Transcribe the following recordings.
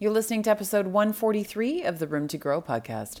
You're listening to episode 143 of the Room to Grow podcast.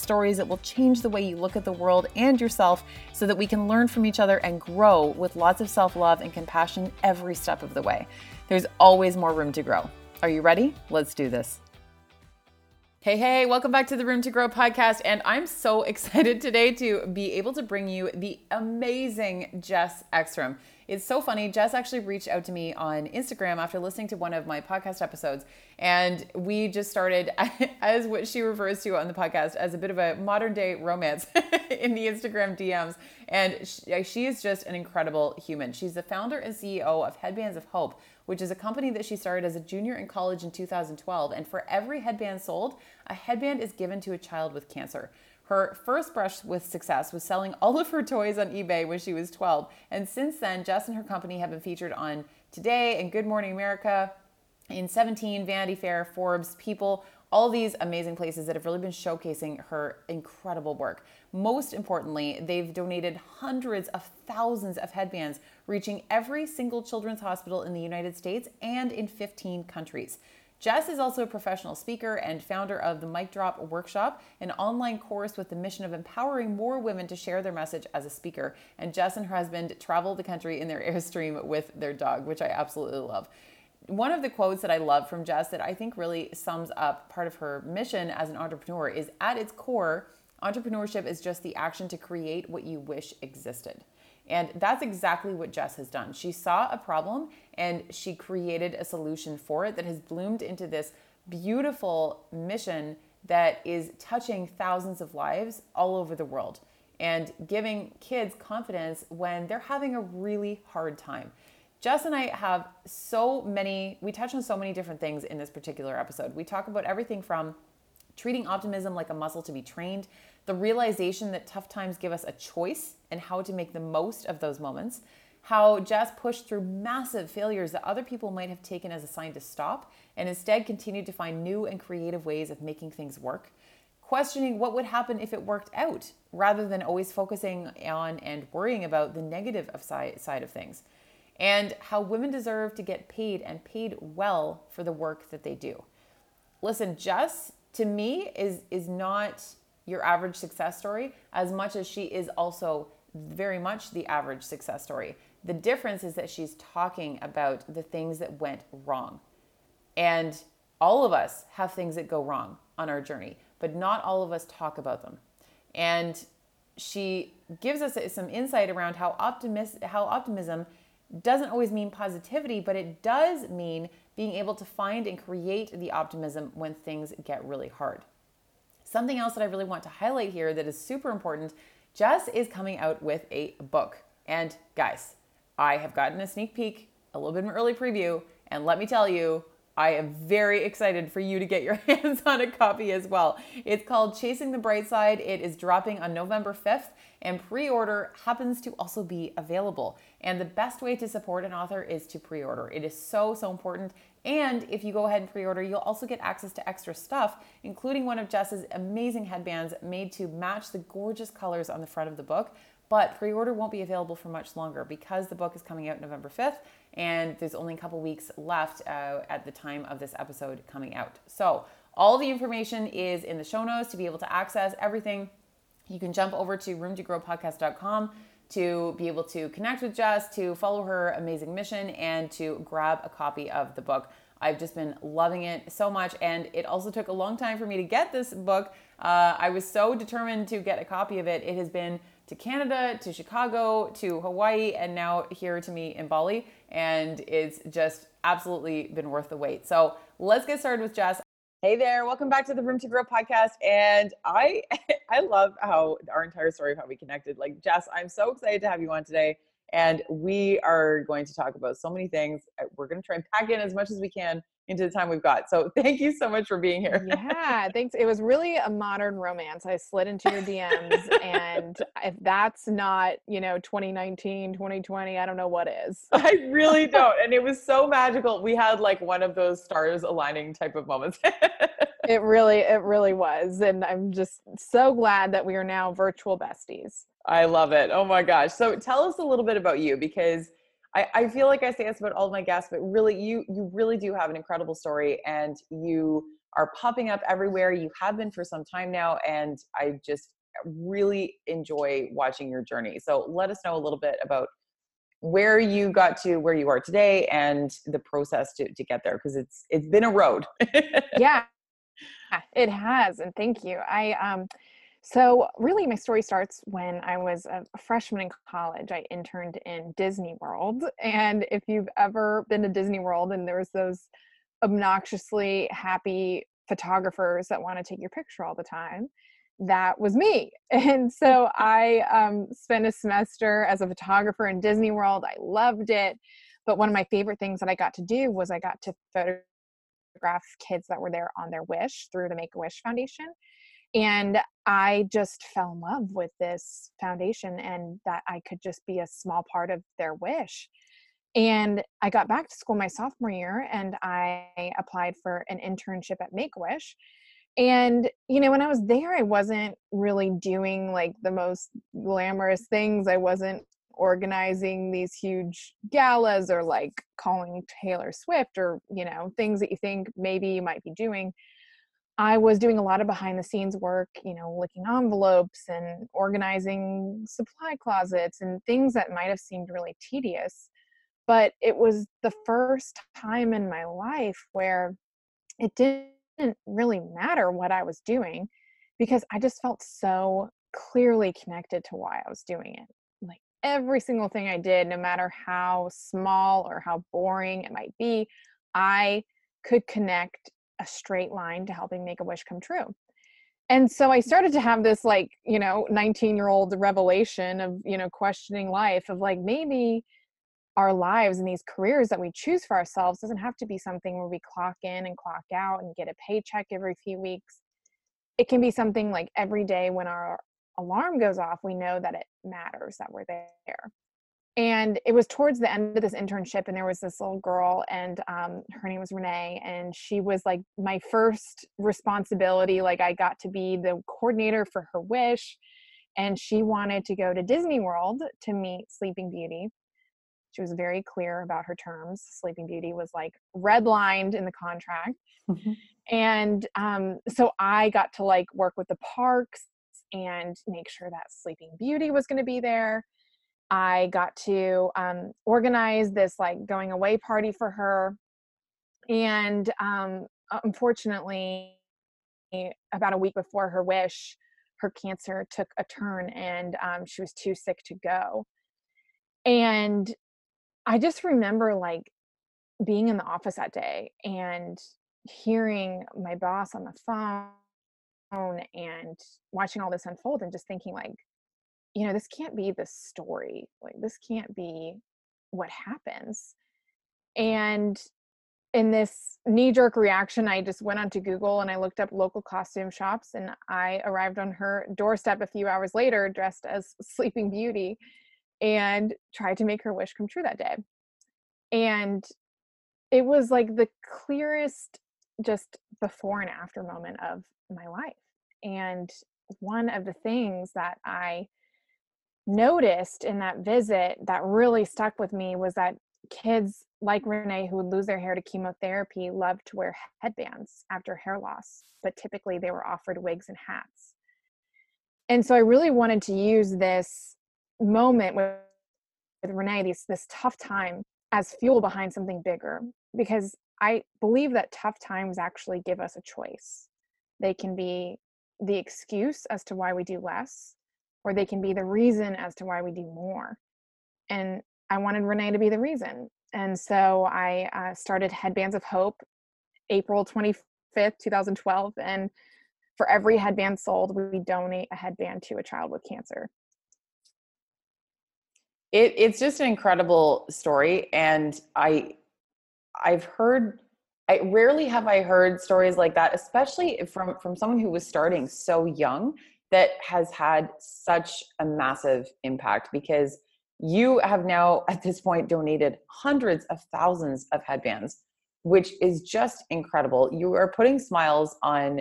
stories that will change the way you look at the world and yourself so that we can learn from each other and grow with lots of self love and compassion every step of the way. There's always more room to grow. Are you ready? Let's do this. Hey, hey, welcome back to the Room to Grow podcast. And I'm so excited today to be able to bring you the amazing Jess Ekstrom. It's so funny. Jess actually reached out to me on Instagram after listening to one of my podcast episodes. And we just started, as what she refers to on the podcast, as a bit of a modern day romance in the Instagram DMs. And she, she is just an incredible human. She's the founder and CEO of Headbands of Hope which is a company that she started as a junior in college in 2012. And for every headband sold, a headband is given to a child with cancer. Her first brush with success was selling all of her toys on eBay when she was 12. And since then, Jess and her company have been featured on Today and Good Morning America, in 17, Vanity Fair, Forbes, People, all these amazing places that have really been showcasing her incredible work. Most importantly, they've donated hundreds of thousands of headbands, reaching every single children's hospital in the United States and in 15 countries. Jess is also a professional speaker and founder of the Mic Drop Workshop, an online course with the mission of empowering more women to share their message as a speaker. And Jess and her husband travel the country in their Airstream with their dog, which I absolutely love one of the quotes that I love from Jess that I think really sums up part of her mission as an entrepreneur is at its core, entrepreneurship is just the action to create what you wish existed. And that's exactly what Jess has done. She saw a problem and she created a solution for it that has bloomed into this beautiful mission that is touching thousands of lives all over the world and giving kids confidence when they're having a really hard time. Jess and I have so many, we touch on so many different things in this particular episode. We talk about everything from treating optimism like a muscle to be trained, the realization that tough times give us a choice and how to make the most of those moments, how Jess pushed through massive failures that other people might have taken as a sign to stop and instead continued to find new and creative ways of making things work. Questioning what would happen if it worked out rather than always focusing on and worrying about the negative of side, side of things and how women deserve to get paid and paid well for the work that they do. Listen, Jess to me is is not your average success story as much as she is also very much the average success story. The difference is that she's talking about the things that went wrong. And all of us have things that go wrong on our journey, but not all of us talk about them. And she gives us some insight around how optimist how optimism doesn't always mean positivity, but it does mean being able to find and create the optimism when things get really hard. Something else that I really want to highlight here that is super important Jess is coming out with a book. And guys, I have gotten a sneak peek, a little bit of an early preview, and let me tell you, I am very excited for you to get your hands on a copy as well. It's called Chasing the Bright Side. It is dropping on November 5th, and pre order happens to also be available. And the best way to support an author is to pre order. It is so, so important. And if you go ahead and pre order, you'll also get access to extra stuff, including one of Jess's amazing headbands made to match the gorgeous colors on the front of the book. But pre order won't be available for much longer because the book is coming out November 5th and there's only a couple weeks left uh, at the time of this episode coming out. So, all the information is in the show notes to be able to access everything you can jump over to roomtogrowpodcast.com to be able to connect with Jess, to follow her amazing mission, and to grab a copy of the book. I've just been loving it so much, and it also took a long time for me to get this book. Uh, I was so determined to get a copy of it. It has been to Canada, to Chicago, to Hawaii, and now here to me in Bali, and it's just absolutely been worth the wait. So let's get started with Jess. Hey there, welcome back to the Room to Grow podcast. And I I love how our entire story of how we connected. Like Jess, I'm so excited to have you on today. And we are going to talk about so many things. We're going to try and pack in as much as we can into the time we've got. So thank you so much for being here. yeah, thanks. It was really a modern romance. I slid into your DMs and if that's not, you know, 2019, 2020, I don't know what is. I really don't. And it was so magical. We had like one of those stars aligning type of moments. it really it really was and I'm just so glad that we are now virtual besties. I love it. Oh my gosh. So tell us a little bit about you because I, I feel like I say this about all of my guests, but really you you really do have an incredible story and you are popping up everywhere. You have been for some time now, and I just really enjoy watching your journey. So let us know a little bit about where you got to where you are today and the process to, to get there because it's it's been a road yeah it has and thank you i um so, really, my story starts when I was a freshman in college. I interned in Disney World. And if you've ever been to Disney World and there's those obnoxiously happy photographers that want to take your picture all the time, that was me. And so I um, spent a semester as a photographer in Disney World. I loved it. But one of my favorite things that I got to do was I got to photograph kids that were there on their wish through the Make a Wish Foundation and i just fell in love with this foundation and that i could just be a small part of their wish. And i got back to school my sophomore year and i applied for an internship at make wish and you know when i was there i wasn't really doing like the most glamorous things. I wasn't organizing these huge galas or like calling taylor swift or you know things that you think maybe you might be doing I was doing a lot of behind the scenes work, you know, licking envelopes and organizing supply closets and things that might have seemed really tedious. But it was the first time in my life where it didn't really matter what I was doing because I just felt so clearly connected to why I was doing it. Like every single thing I did, no matter how small or how boring it might be, I could connect a straight line to helping make a wish come true. And so i started to have this like you know 19 year old revelation of you know questioning life of like maybe our lives and these careers that we choose for ourselves doesn't have to be something where we clock in and clock out and get a paycheck every few weeks. It can be something like every day when our alarm goes off we know that it matters that we're there and it was towards the end of this internship and there was this little girl and um, her name was renee and she was like my first responsibility like i got to be the coordinator for her wish and she wanted to go to disney world to meet sleeping beauty she was very clear about her terms sleeping beauty was like redlined in the contract mm-hmm. and um, so i got to like work with the parks and make sure that sleeping beauty was going to be there I got to um, organize this like going away party for her. And um, unfortunately, about a week before her wish, her cancer took a turn and um, she was too sick to go. And I just remember like being in the office that day and hearing my boss on the phone and watching all this unfold and just thinking like you know, this can't be the story. Like, this can't be what happens. And in this knee jerk reaction, I just went onto Google and I looked up local costume shops and I arrived on her doorstep a few hours later dressed as Sleeping Beauty and tried to make her wish come true that day. And it was like the clearest just before and after moment of my life. And one of the things that I noticed in that visit that really stuck with me was that kids like Renee who would lose their hair to chemotherapy loved to wear headbands after hair loss, but typically they were offered wigs and hats. And so I really wanted to use this moment with, with Renee, this, this tough time, as fuel behind something bigger, because I believe that tough times actually give us a choice. They can be the excuse as to why we do less, or they can be the reason as to why we do more. And I wanted Renee to be the reason. And so I uh, started Headbands of Hope April 25th, 2012. And for every headband sold, we donate a headband to a child with cancer. it, it's just an incredible story and i i've heard i rarely have i heard stories like that especially from from someone who was starting so young that has had such a massive impact because you have now at this point donated hundreds of thousands of headbands which is just incredible you are putting smiles on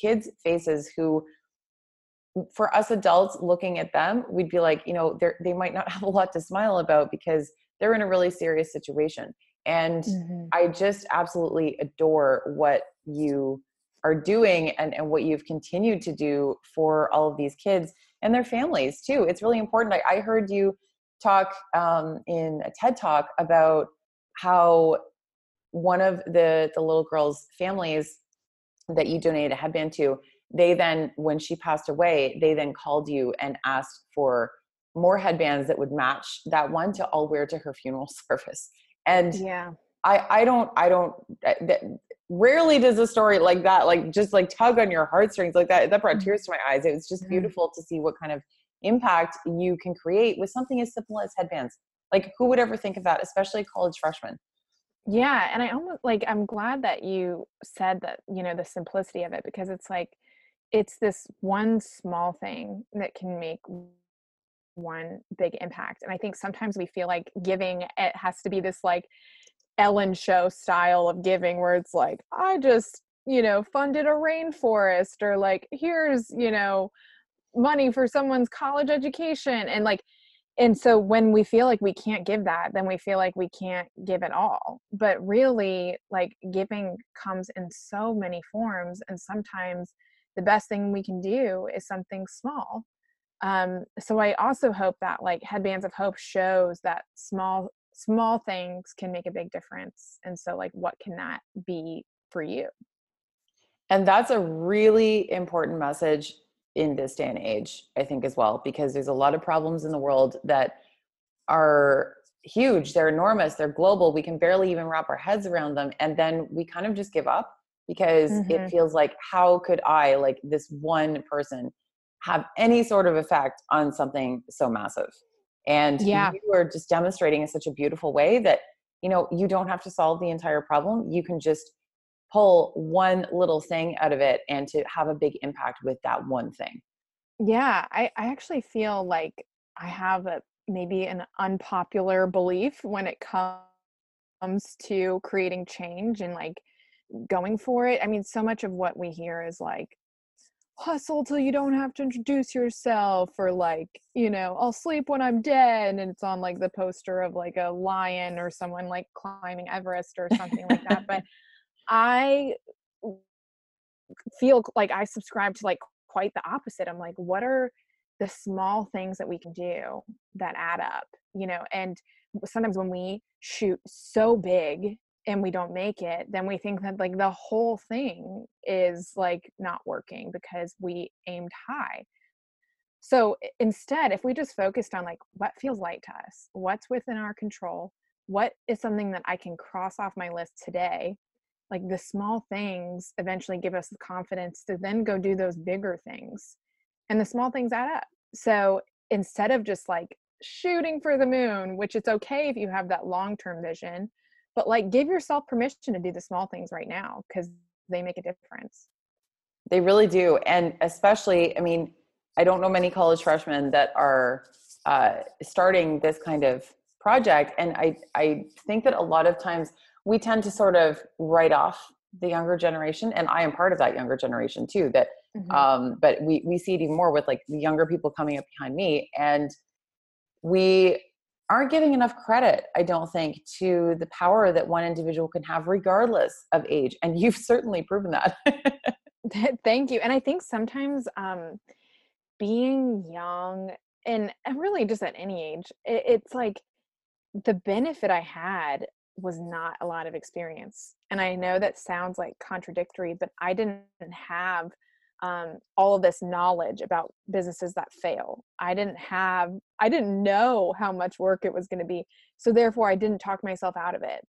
kids faces who for us adults looking at them we'd be like you know they might not have a lot to smile about because they're in a really serious situation and mm-hmm. i just absolutely adore what you are doing and, and what you've continued to do for all of these kids and their families too. It's really important. I, I heard you talk um, in a ted talk about how one of the the little girl's families that you donated a headband to they then when she passed away they then called you and asked for more headbands that would match that one to all wear to her funeral service. And yeah. I i don't i don't rarely does a story like that like just like tug on your heartstrings like that that brought mm-hmm. tears to my eyes it was just mm-hmm. beautiful to see what kind of impact you can create with something as simple as headbands like who would ever think of that especially college freshmen yeah and i almost like i'm glad that you said that you know the simplicity of it because it's like it's this one small thing that can make one big impact and i think sometimes we feel like giving it has to be this like ellen show style of giving where it's like i just you know funded a rainforest or like here's you know money for someone's college education and like and so when we feel like we can't give that then we feel like we can't give it all. But really like giving comes in so many forms and sometimes the best thing we can do is something small. Um, so i also hope that like headbands of hope shows that small small things can make a big difference and so like what can that be for you and that's a really important message in this day and age i think as well because there's a lot of problems in the world that are huge they're enormous they're global we can barely even wrap our heads around them and then we kind of just give up because mm-hmm. it feels like how could i like this one person have any sort of effect on something so massive and yeah. you are just demonstrating in such a beautiful way that you know you don't have to solve the entire problem you can just pull one little thing out of it and to have a big impact with that one thing yeah i, I actually feel like i have a maybe an unpopular belief when it comes to creating change and like going for it. I mean, so much of what we hear is like, hustle till you don't have to introduce yourself, or like, you know, I'll sleep when I'm dead. And it's on like the poster of like a lion or someone like climbing Everest or something like that. But I feel like I subscribe to like quite the opposite. I'm like, what are the small things that we can do that add up, you know? And sometimes when we shoot so big and we don't make it then we think that like the whole thing is like not working because we aimed high. So instead if we just focused on like what feels light to us what's within our control what is something that i can cross off my list today like the small things eventually give us the confidence to then go do those bigger things and the small things add up. So instead of just like shooting for the moon which it's okay if you have that long term vision but like give yourself permission to do the small things right now because they make a difference they really do and especially i mean i don't know many college freshmen that are uh, starting this kind of project and i i think that a lot of times we tend to sort of write off the younger generation and i am part of that younger generation too that mm-hmm. um but we we see it even more with like the younger people coming up behind me and we aren't giving enough credit, I don't think, to the power that one individual can have regardless of age. And you've certainly proven that. Thank you. And I think sometimes um, being young and really just at any age, it, it's like the benefit I had was not a lot of experience. And I know that sounds like contradictory, but I didn't have um, all of this knowledge about businesses that fail. I didn't have, I didn't know how much work it was going to be. So therefore, I didn't talk myself out of it.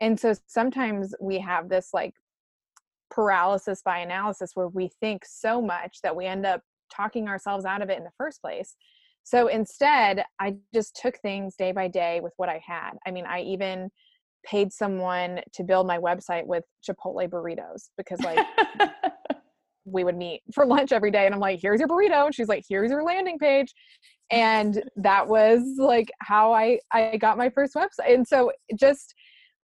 And so sometimes we have this like paralysis by analysis where we think so much that we end up talking ourselves out of it in the first place. So instead, I just took things day by day with what I had. I mean, I even paid someone to build my website with Chipotle burritos because like we would meet for lunch every day and I'm like, here's your burrito. And she's like, here's your landing page. And that was like how I I got my first website. And so just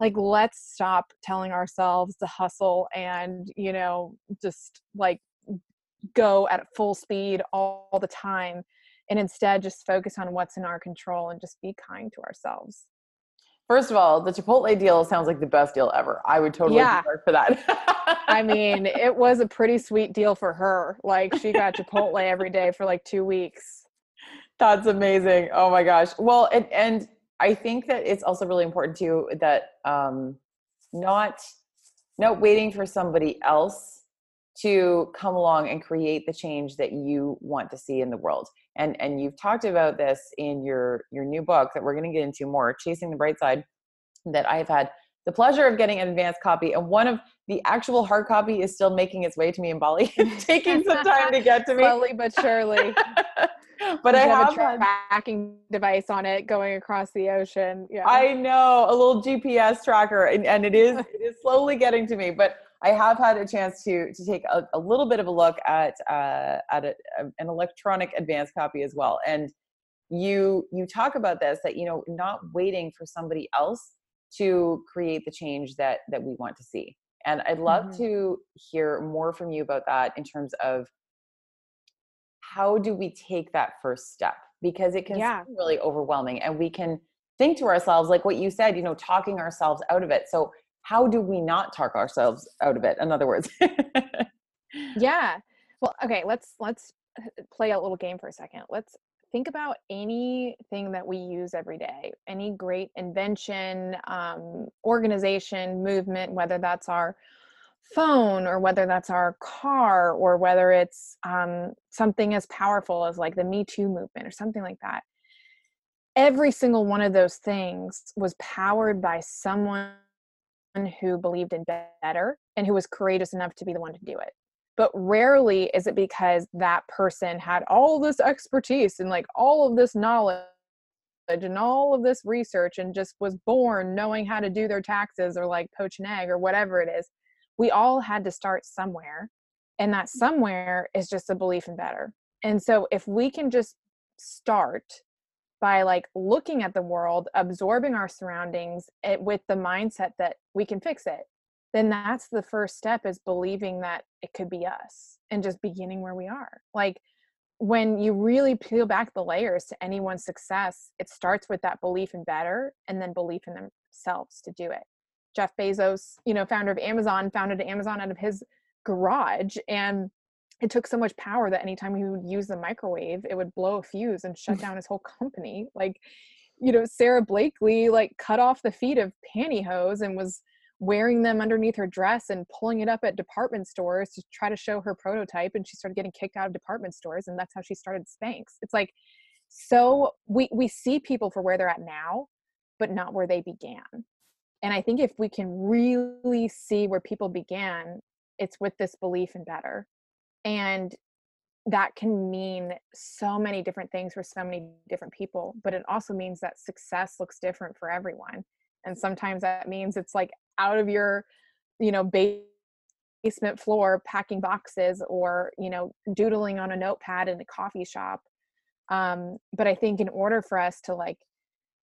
like let's stop telling ourselves to hustle and, you know, just like go at full speed all, all the time and instead just focus on what's in our control and just be kind to ourselves. First of all, the Chipotle deal sounds like the best deal ever. I would totally yeah. work for that. I mean, it was a pretty sweet deal for her. Like she got Chipotle every day for like two weeks. That's amazing. Oh my gosh. Well, and and I think that it's also really important too that um not not waiting for somebody else to come along and create the change that you want to see in the world and and you've talked about this in your your new book that we're going to get into more chasing the bright side that i have had the pleasure of getting an advanced copy and one of the actual hard copy is still making its way to me in bali taking some time to get to me slowly but surely but I have, have a tracking device on it going across the ocean. Yeah, I know a little GPS tracker, and, and it is it is slowly getting to me. But I have had a chance to to take a, a little bit of a look at uh, at a, an electronic advance copy as well. And you you talk about this that you know not waiting for somebody else to create the change that that we want to see. And I'd love mm-hmm. to hear more from you about that in terms of how do we take that first step because it can yeah. really overwhelming and we can think to ourselves like what you said you know talking ourselves out of it so how do we not talk ourselves out of it? In other words. Yeah. Well okay let's let's uh, play a little game for a second. Let's think about anything that we use every day any great invention um, organization movement whether that's our phone or whether that's our car or whether it's um, something as powerful as like the me too movement or something like that. Every single one of those things was powered by someone who believed in better and who was courageous enough to be the one to do it. But rarely is it because that person had all this expertise and like all of this knowledge and all of this research and just was born knowing how to do their taxes or like poach an egg or whatever it is. We all had to start somewhere. And that somewhere is just a belief in better. And so if we can just start by like looking at the world, absorbing our surroundings it, eh, with the mindset that we can fix it, then that's the first step is believing that it could be us and just beginning where we are. Like when you really peel back the layers to anyone's success, it starts with that belief in better and then belief in themselves to do it. Jeff Bezos, you know, founder of Amazon, founded Amazon out of his garage and it took so much power that anytime he would use the microwave, it would blow a fuse and shut mm. down his whole company. Like, you know, Sara Blakely like cut off the feet of pantyhose and was wearing them underneath her dress and pulling it up at department stores to try to show her prototype and she started getting kicked out of department stores and that's how she started Spanx. It's like so we we see people for where they're at now, but not where they began. And I think if we can really see where people began, it's with this belief in better and that can mean so many different things for so many different people but it also means that success looks different for everyone and sometimes that means it's like out of your you know basement floor packing boxes or you know doodling on a notepad in a coffee shop um, but i think in order for us to like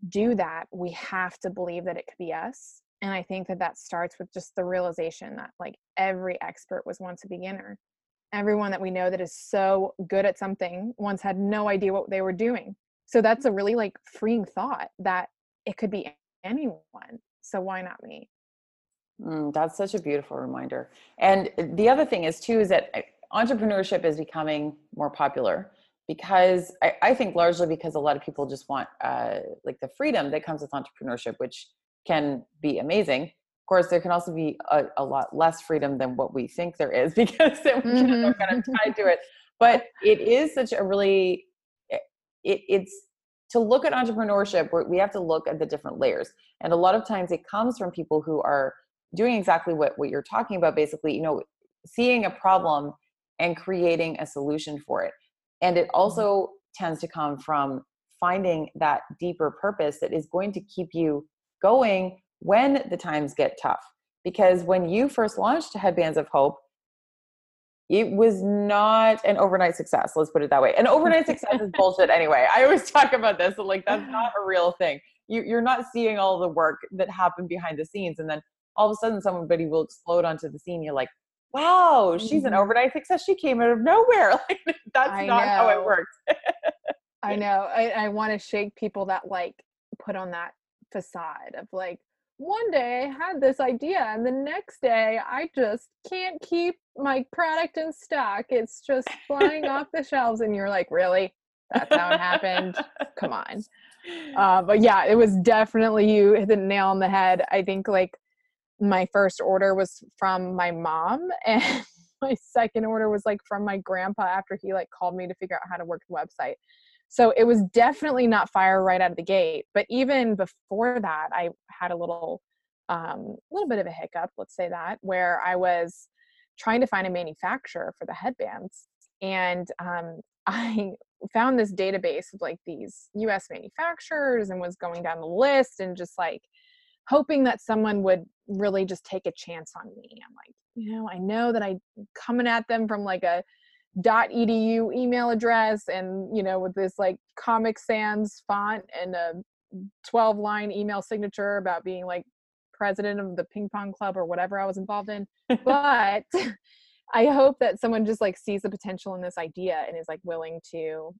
do that we have to believe that it could be us and i think that that starts with just the realization that like every expert was once a beginner everyone that we know that is so good at something once had no idea what they were doing. So that's a really like freeing thought that it could be anyone. So why not me? Mm, that's such a beautiful reminder. And the other thing is too is that eh, entrepreneurship is becoming more popular because I, I think largely because a lot of people just want uh, like the freedom that comes with entrepreneurship, which can be amazing course, there can also be a, a, lot less freedom than what we think there is because mm-hmm. we're kind of tied to it. But it is such a really, eh, it, it's to look at entrepreneurship, we have to look at the different layers. And a lot of times it comes from people who are doing exactly what, what you're talking about, basically, you know, seeing a problem and creating a solution for it. And it mm-hmm. also tends to come from finding that deeper purpose that is going to keep you going when the times get tough. Because when you first launched Headbands of Hope, it was not an overnight success. Let's put it that way. An overnight success is bullshit anyway. I always talk about this. So like that's not a real thing. You, you're not seeing all the work that happened behind the scenes, and then all of a sudden somebody will explode onto the scene. You're like, wow, she's an mm-hmm. overnight success. She came out of nowhere. Like that's I not know. how it works. I know. I, I want to shake people that like put on that facade of like, one day I had this idea and the next day I just can't keep my product in stock. It's just flying off the shelves and you're like, really? That's how it happened? Come on. Uh, but yeah, it was definitely you hit the nail on the head. I think like my first order was from my mom and my second order was like from my grandpa after he like called me to figure out how to work the website. So it was definitely not fire right out of the gate. But even before that, I had a little, um, little bit of a hiccup, let's say that, where I was trying to find a manufacturer for the headbands. And um, I found this database of like these US manufacturers and was going down the list and just like hoping that someone would really just take a chance on me. I'm like, you know, I know that I'm coming at them from like a edu email address and you know with this like comic sans font and a 12 line email signature about being like president of the ping pong club or whatever i was involved in. But i hope that someone just like sees the potential in this idea and is like willing to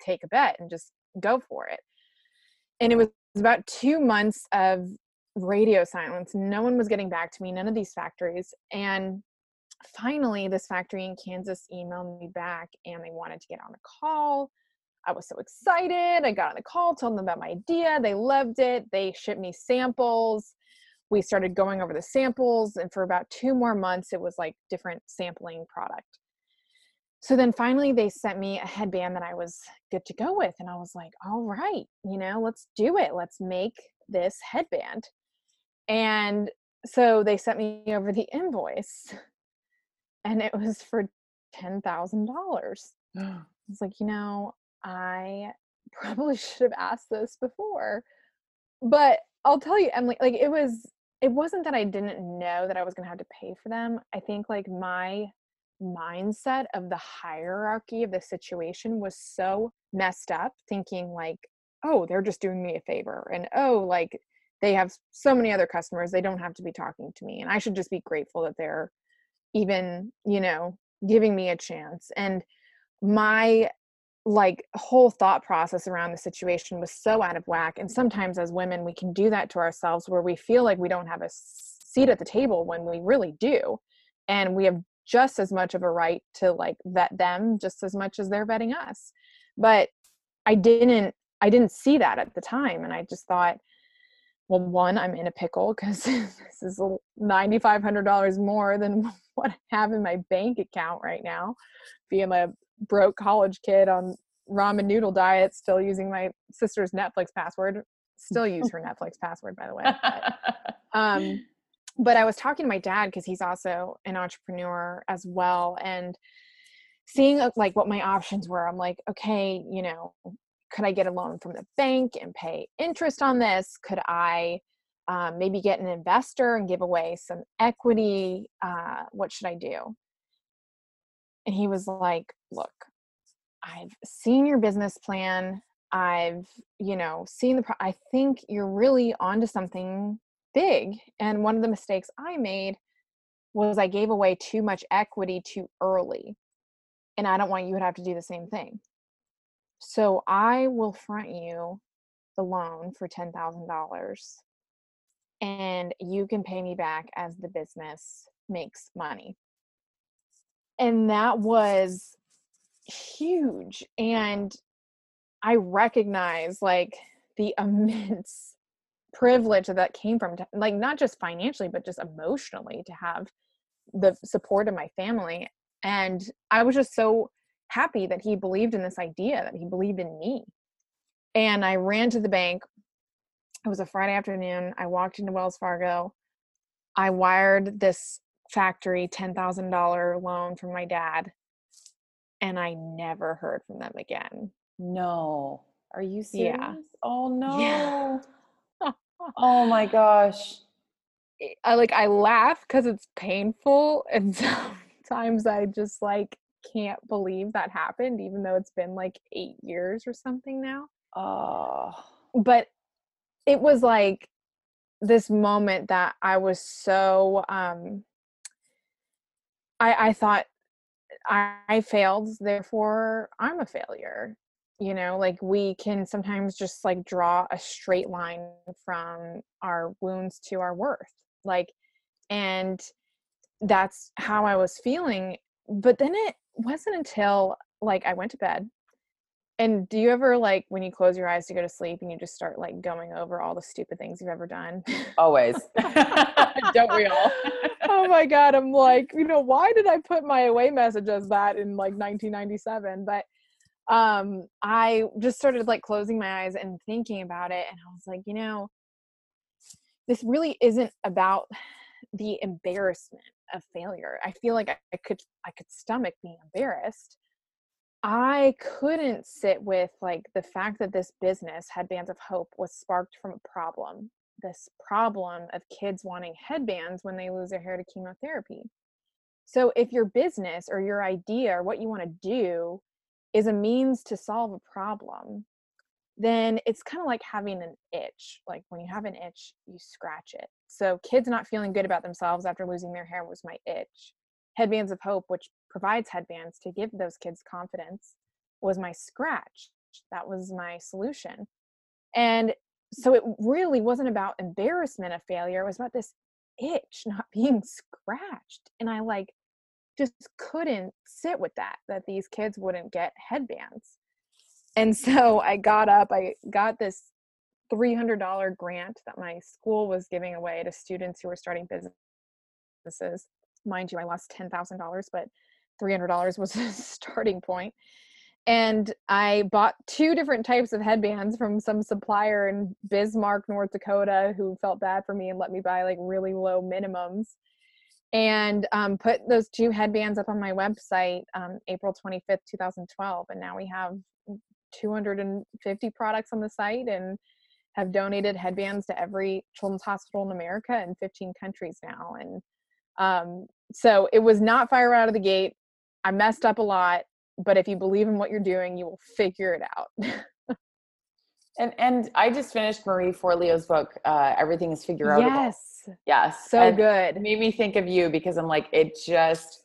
take a bet and just go for it. And it was about two months of radio silence. No one was getting back to me none of these factories. And finally, this factory in Kansas emailed me back and they wanted to get on a call. I was so excited. I got on the call, told them about my idea. They loved it. They shipped me samples. We started going over the samples, and for about two more months, it was like different sampling product. So then finally, they sent me a headband that I was good to go with. And I was like, all right, you know, let's do it. Let's make this headband. And so they sent me over the invoice and it was for ten thousand dollars. I was like, you know, I probably should have asked this before. But I'll tell you, Emily, like it was it wasn't that I didn't know that I was gonna have to pay for them. I think like my mindset of the hierarchy of the situation was so messed up, thinking like, oh, they're just doing me a favor. And oh, like they have so many other customers, they don't have to be talking to me. And I should just be grateful that they're even you know giving me a chance and my like whole thought process around the situation was so out of whack and sometimes as women we can do that to ourselves where we feel like we don't have a seat at the table when we really do and we have just as much of a right to like vet them just as much as they're vetting us but i didn't i didn't see that at the time and i just thought well one i'm in a pickle because this is $9500 more than what i have in my bank account right now. Being a broke college kid on ramen noodle diet still using my sister's netflix password. Still use her netflix password by the way but, um, but i was talking to my dad because he's also an entrepreneur as well and seeing uh, like what my options were i'm like okay you know could I get a loan from the bank and pay interest on this? Could I um, maybe get an investor and give away some equity? Uh, what should I do? And he was like, Look, I've seen your business plan. I've, you know, seen the, pro- I think you're really onto something big. And one of the mistakes I made was I gave away too much equity too early. And I don't want you to have to do the same thing. So I will front you the loan for $10,000 and you can pay me back as the business makes money. And that was huge. And I recognize like the immense privilege that, that came from, like, not just financially, but just emotionally to have the support of my family. And I was just so happy that he believed in this idea, that he believed in me. And I ran to the bank. It was a Friday afternoon. I walked into Wells Fargo. I wired this factory $10,000 loan from my dad. And I never heard from them again. No. Are you serious? Yeah. Oh Yeah. no. Oh my gosh. I like I laugh because it's painful, and sometimes I just like can't believe that happened, even though it's been like eight years or something now. Oh. But it was like this moment that I was so um I I thought I, I failed, therefore I'm a failure. You know, like we can sometimes just like draw a straight line from our wounds to our worth. Like, and that's how I was feeling. But then it wasn't until like I went to bed. And do you ever like when you close your eyes to go to sleep and you just start like going over all the stupid things you've ever done? Always. Don't we all? oh my god, I'm like, you know, why did I put my away message as that in like 1997? But um I just started like closing my eyes and thinking about it and I was like, you know, this really isn't about the embarrassment of failure. I feel like I, I could I could stomach being embarrassed. I couldn't sit with like the fact that this business, Headbands of Hope, was sparked from a problem. This problem of kids wanting headbands when they lose their hair to chemotherapy. So if your business or your idea or what you want to do is a means to solve a problem, then it's kind of like having an itch. Like when you have an itch, you scratch it. So kids not feeling good about themselves after losing their hair was my itch. Headbands of Hope, which provides headbands to give those kids confidence, was my scratch. That was my solution. And so it really wasn't about embarrassment of failure. It was about this itch not being scratched. And I like just couldn't sit with that, that these kids wouldn't get headbands and so I got up, I got this $300 grant that my school was giving away to students who were starting businesses. Mind you, I lost $10,000, but $300 was a starting point. And I bought two different types of headbands from some supplier in Bismarck, North Dakota, who felt bad for me and let me buy like really low minimums. And um, put those two headbands up on my website um, April 25th, 2012. And now we have 250 products on the site and have donated headbands to every children's hospital in America in 15 countries now. And um, so it was not fire out of the gate. I messed up a lot, but if you believe in what you're doing, you will figure it out. and and I just finished Marie Forleo's book, uh, Everything is Figure Out. Yes. Yes. So and good. It made me think of you because I'm like, it just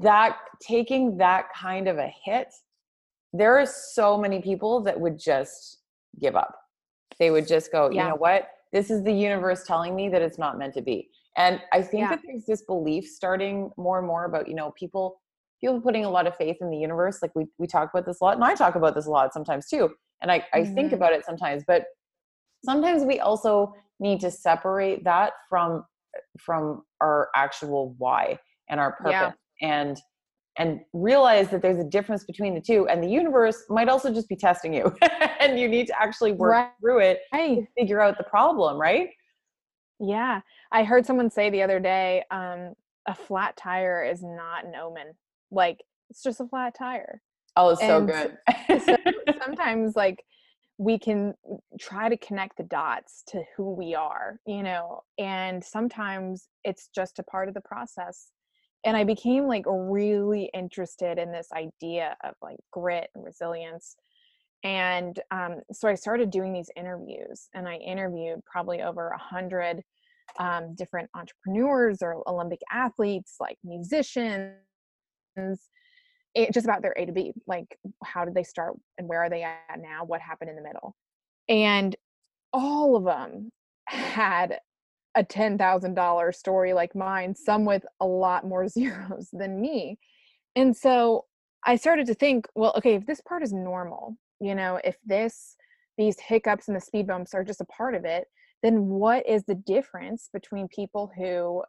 that taking that kind of a hit there are so many people that would just give up. They would just go, yeah. you know what? This is the universe telling me that it's not meant to be. And I think yeah. that there's this belief starting more and more about, you know, people people putting a lot of faith in the universe. Like we we talk about this a lot, and I talk about this a lot sometimes too. And I, I mm-hmm. think about it sometimes, but sometimes we also need to separate that from from our actual why and our purpose. Yeah. And and realize that there's a difference between the two and the universe might also just be testing you and you need to actually work right. through it to figure out the problem right? Yeah. I heard someone say the other day um, a flat tire is not an omen. Like it's just a flat tire. Oh it's so good. so sometimes like we can try to connect the dots to who we are you know and sometimes it's just a part of the process and i became like really interested in this idea of like grit and resilience and um, so i started doing these interviews and i interviewed probably over a hundred um, different entrepreneurs or olympic athletes like musicians it, just about their a to b like how did they start and where are they at now what happened in the middle and all of them had a $10,000 story like mine, some with a lot more zeros than me. And so I started to think, well, okay, if this part is normal, you know, if this, these hiccups and the speed bumps are just a part of it, then what is the difference between people who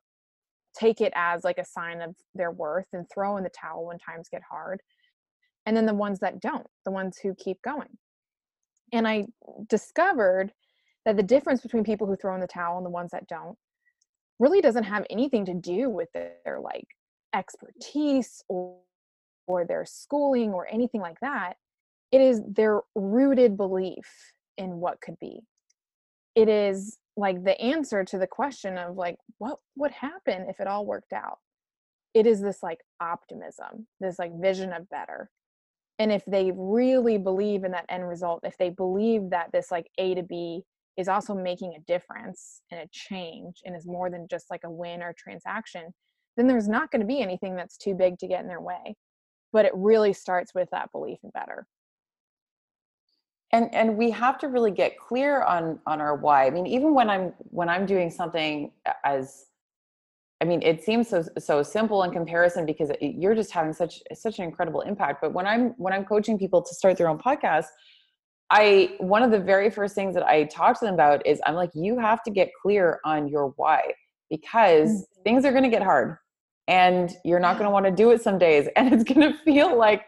take it as like a sign of their worth and throw in the towel when times get hard? And then the ones that don't, the ones who keep going. And I discovered that the difference between people who throw in the towel and the ones that don't really doesn't have anything to do with their like expertise or or their schooling or anything like that. It is their rooted belief in what could be. It is like the answer to the question of like what would happen if it all worked out. It is this like optimism this like vision of better. And if they really believe in that end result if they believe that this like a to b is also making a difference and a change and is more than just like a win or transaction then there's not going to be anything that's too big to get in their way. But it really starts with that belief in better. And and we have to really get clear on on our why. I mean even when i'm when i'm doing something as i mean it seems so so simple in comparison because you're just having such such an incredible impact. But when i'm when i'm coaching people to start their own podcast i one of the very first things that i talk to them about is i'm like you have to get clear on your why because mm-hmm. things are going to get hard and you're not going to want to do it some days. And it's going to feel like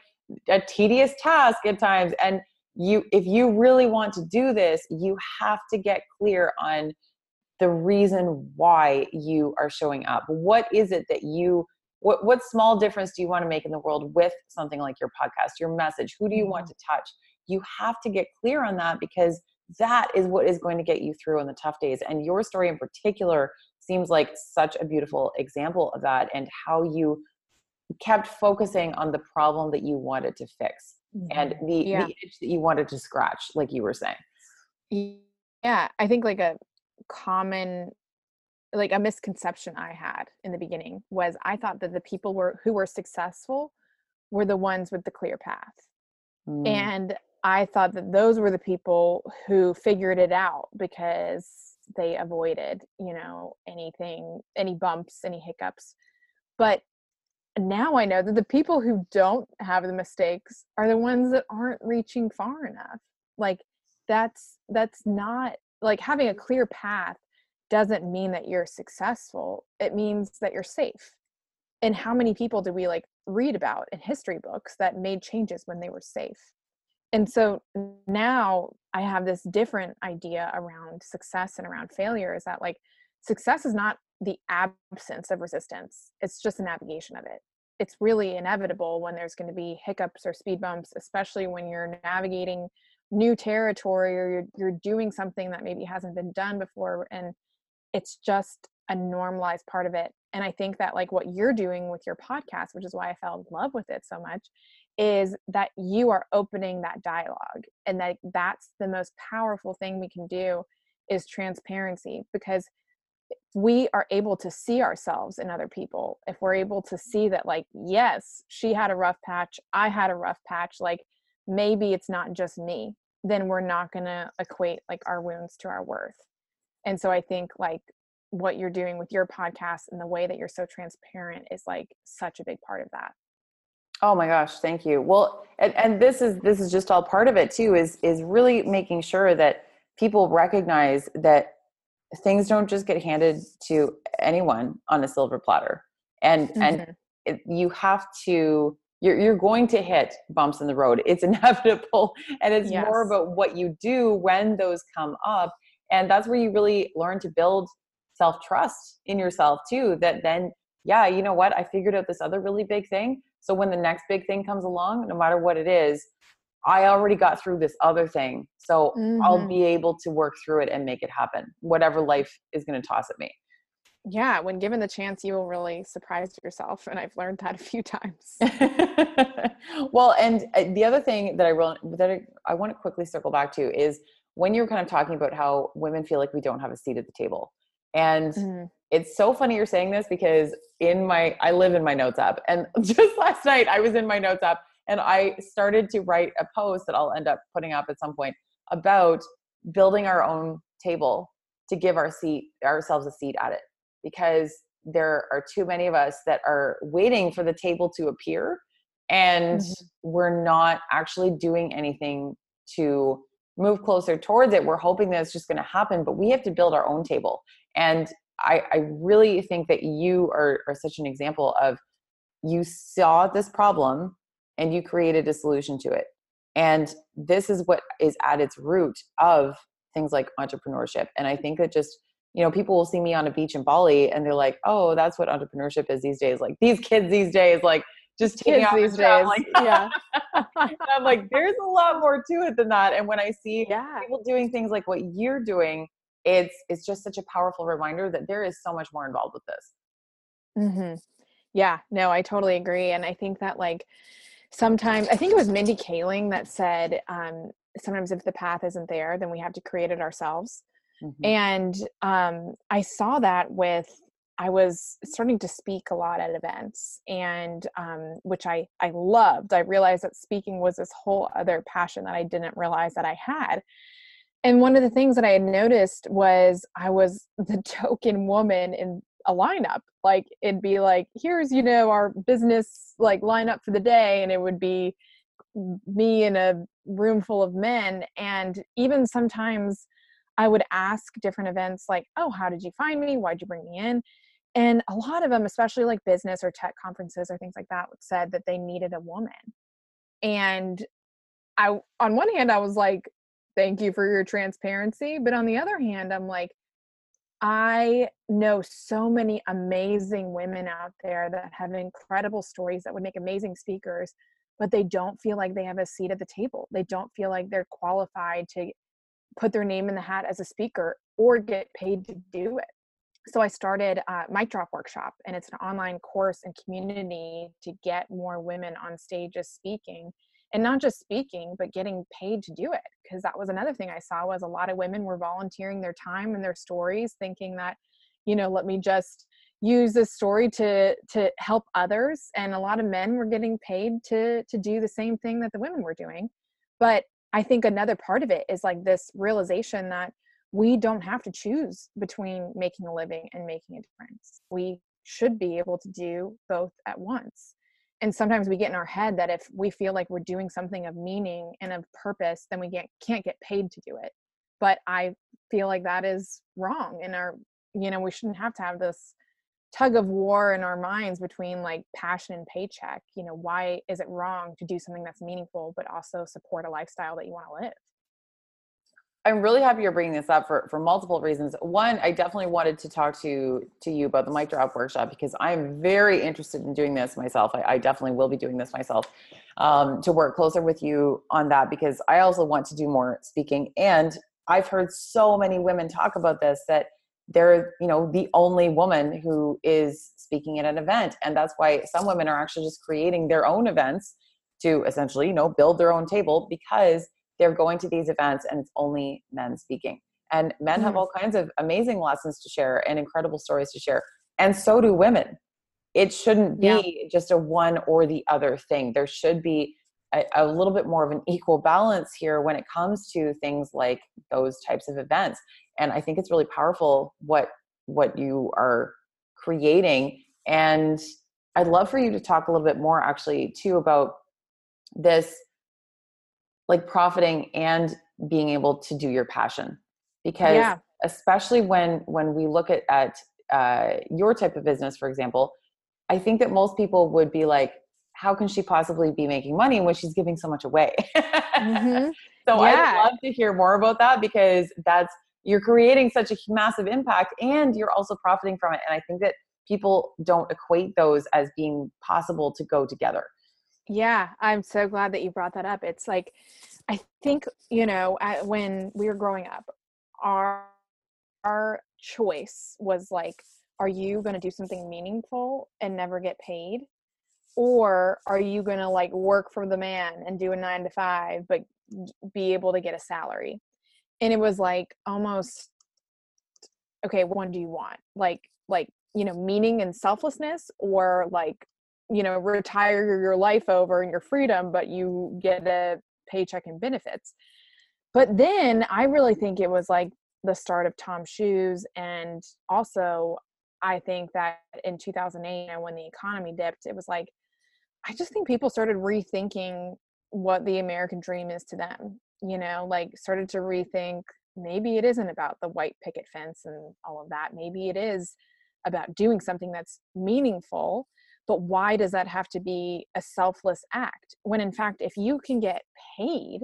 a tedious task at times. And you if you really want to do this you have to get clear on the reason why you are showing up. What is it that you what what small difference do you want to make in the world with something like your podcast your message? Who do you want mm-hmm. to touch you have to get clear on that because that is what is going to get you through on the tough days and your story in particular seems like such a beautiful example of that and how you kept focusing on the problem that you wanted to fix and mm-hmm. the, yeah. the itch that you wanted to scratch, like you were saying. Yeah, I think like a common like a misconception I had in the beginning was I thought that the people were who were successful were the ones with the clear path. Mm. And I thought that those were the people who figured it out because they avoided, you know, anything, any bumps, any hiccups. But now I know that the people who don't have the mistakes are the ones that aren't reaching far enough. Like that's that's not like having a clear path doesn't mean that you're successful. It means that you're safe. And how many people do we like read about in history books that made changes when they were safe? And so now I have this different idea around success and around failure is that like success is not the absence of resistance it's just a navigation of it. It's really inevitable when there's going to be hiccups or speed bumps especially when you're navigating new territory or you're, you're doing something that maybe hasn't been done before and it's just a normalized part of it. And i think that like what you're doing with your podcast which is why i fell in love with it so much is that you are opening that dialogue and that that's the most powerful thing we can do is transparency because we are able to see ourselves in other people. If we're able to see that like yes she had a rough patch i had a rough patch like maybe it's not just me then we're not going to equate like our wounds to our worth. And so i think like what you're doing with your podcast and the way that you're so transparent is like such a big part of that oh my gosh thank you. Well and, and this is this is just all part of it too is is really making sure that people recognize that things don't just get handed to anyone on a silver platter. And mm-hmm. and it, you have to you're, you're going to hit bumps in the road. It's inevitable. And it's yes. more about what you do when those come up. And that's where you really learn to build self-trust in yourself too that then yeah you know what? I figured out this other really big thing so when the next big thing comes along no matter what it is I already got through this other thing. So mm-hmm. I'll be able to work through it and make it happen, whatever life is going to toss at me. Yeah, when given the chance, you will really surprise yourself. And I've learned that a few times. well, and uh, the other thing that I really, that I, I want to quickly circle back to is when you're kind of talking about how women feel like we don't have a seat at the table. And mm-hmm. It's so funny you're saying this because in my, I live in my notes app. And just last night I was in my notes app and I started to write a post that I'll end up putting up at some point about building our own table to give our seat ourselves a seat at it because there are too many of us that are waiting for the table to appear and mm-hmm. we're not actually doing anything to move closer towards it we're hoping that it's just going to happen but we have to build our own table and I, I really think that you are, are such an example of you saw this problem and you created a solution to it. And this is what is at its root of things like entrepreneurship. And I think that just, you know, people will see me on a beach in Bali and they're like, oh, that's what entrepreneurship is these days. Like these kids these days, like just taking Kids off these days. traveling. Yeah. I'm like, there's a lot more to it than that. And when I see yeah. people doing things like what you're doing, it's it's just such a powerful reminder that there is so much more involved with this. hmm Yeah, no, I totally agree. And I think that like sometimes I think it was Mindy Kaling that said, um, sometimes if the path isn't there, then we have to create it ourselves. Mhm. And um, I saw that with I was starting to speak a lot at events, and um, which I I loved. I realized that speaking was this whole other passion that I didn't realize that I had. And one of the things that I had noticed was I was the token woman in a lineup. Like it'd be like, here's you know our business like lineup for the day, and it would be me in a room full of men, and even sometimes I would ask different events like, "Oh, how did you find me? Why'd you bring me in?" And a lot of them, especially like business or tech conferences or things like that, said that they needed a woman. And I, on one hand, I was like, "Thank you for your transparency," but on the other hand, I'm like, I know so many amazing women out there that have incredible stories that would make amazing speakers, but they don't feel like they have a seat at the table. They don't feel like they're qualified to put their name in the hat as a speaker or get paid to do it. So I started uh, Mic Drop Workshop, and it's an online course and community to get more women on stages speaking, and not just speaking, but getting paid to do it. Because that was another thing I saw was a lot of women were volunteering their time and their stories, thinking that, you know, let me just use this story to to help others. And a lot of men were getting paid to to do the same thing that the women were doing. But I think another part of it is like this realization that we don't have to choose between making a living and making a difference. We should be able to do both at once. And sometimes we get in our head that if we feel like we're doing something of meaning and of purpose, then we get, can't get paid to do it. But I feel like that is wrong. And our, you know, we shouldn't have to have this tug of war in our minds between like passion and paycheck. You know, why is it wrong to do something that's meaningful, but also support a lifestyle that you want to live? I'm really happy you're bringing this up for, for multiple reasons. One, I definitely wanted to talk to to you about the mic drop workshop because I'm very interested in doing this myself. I, I definitely will be doing this myself um, to work closer with you on that because I also want to do more speaking. And I've heard so many women talk about this that they're you know the only woman who is speaking at an event, and that's why some women are actually just creating their own events to essentially you know build their own table because they're going to these events and it's only men speaking. And men have Mm. all kinds of amazing lessons to share and incredible stories to share. And so do women. It shouldn't be just a one or the other thing. There should be a, a little bit more of an equal balance here when it comes to things like those types of events. And I think it's really powerful what what you are creating. And I'd love for you to talk a little bit more actually too about this like profiting and being able to do your passion because Yeah. especially when when we look at at uh, your type of business for example i think that most people would be like how can she possibly be making money when she's giving so much away Mhm. so Yeah. i'd love to hear more about that because that's you're creating such a massive impact and you're also profiting from it and i think that people don't equate those as being possible to go together Yeah, I'm so glad that you brought that up. It's like, I think, you know, when we were growing up, our our choice was like, are you going to do something meaningful and never get paid? Or are you going to like work for the man and do a nine to five, but be able to get a salary? And it was like almost, okay, what one do you want? Like, like, you know, meaning and selflessness or like you know retire your life over and your freedom but you get a paycheck and benefits. But then i really think it was like the start of tom shoes and also i think that in 2008 you when the economy dipped it was like i just think people started rethinking what the american dream is to them you know like started to rethink maybe it isn't about the white picket fence and all of that. Maybe it is about doing something that's meaningful but why does that have to be a selfless act when in fact if you can get paid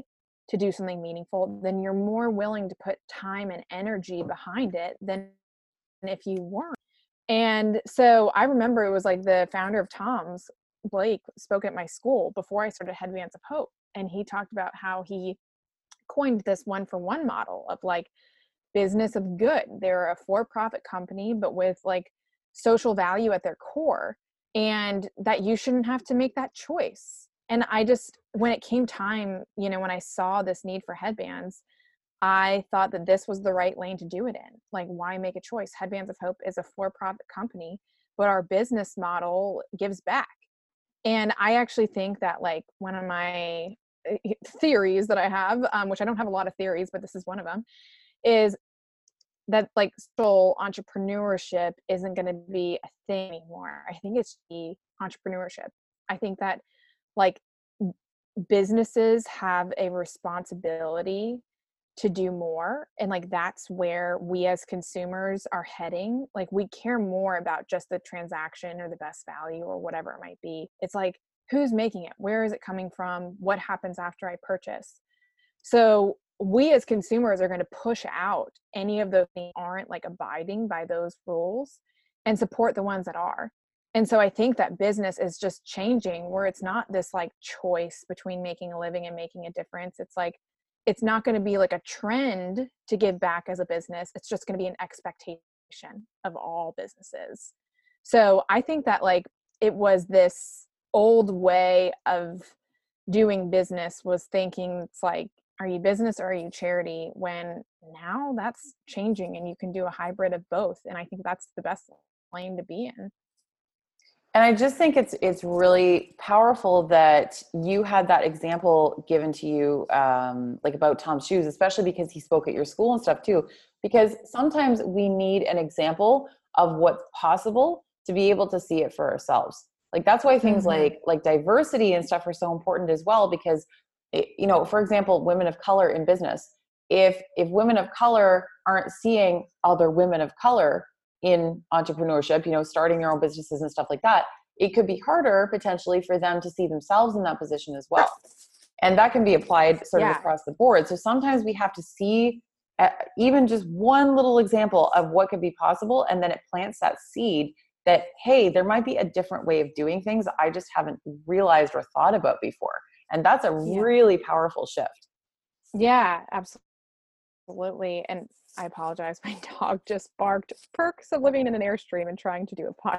to do something meaningful then you're more willing to put time and energy behind it than if you weren't and so i remember it was like the founder of TOMS Blake spoke at my school before I started Headbands of Hope, and he talked about how he coined this one for one model of like business of good. They're a for profit company, but with like social value at their core, and that you shouldn't have to make that choice. And I just, when it came time, you know, when I saw this need for headbands, I thought that this was the right lane to do it in. Like, why make a choice? Headbands of Hope is a for profit company, but our business model gives back. And I actually think that, like, one of my eh, theories that I have, um, which I don't have a lot of theories, but this is one of them, is that like soul entrepreneurship isn't going to be a thing anymore. I think it's the entrepreneurship. I think that like businesses have a responsibility to do more and like that's where we as consumers are heading. Like we care more about just the transaction or the best value or whatever it might be. It's like who's making it? Where is it coming from? What happens after i purchase? So we as consumers are going to push out any of those things aren't like abiding by those rules and support the ones that are. And so i think that business is just changing where it's not this like choice between making a living and making a difference. It's like it's not going to be like a trend to give back as a business. It's just going to be an expectation of all businesses. So i think that like it was this old way of doing business was thinking it's like are you business or are you charity? When now that's changing and you can do a hybrid of both and i think that's the best lane to be in. And i just think it's it's really powerful that you had that example given to you um, like about TOMS shoes especially because he spoke at your school and stuff too because sometimes we need an example of what's possible to be able to see it for ourselves. Like that's why things mm-hmm. like like diversity and stuff are so important as well because you know for example women of color in business if if women of color aren't seeing other women of color in entrepreneurship, you know, starting their own businesses and stuff like that, it could be harder potentially for them to see themselves in that position as well. And that can be applied sort of across the board. So sometimes we have to see uh, even just one little example of what could be possible, and then it plants that seed that, hey, there might be a different way of doing things I just haven't realized or thought about before. And that's a yeah. really powerful shift. Yeah, absolutely. And I apologize. My dog just barked. Perks of living in an airstream and trying to do a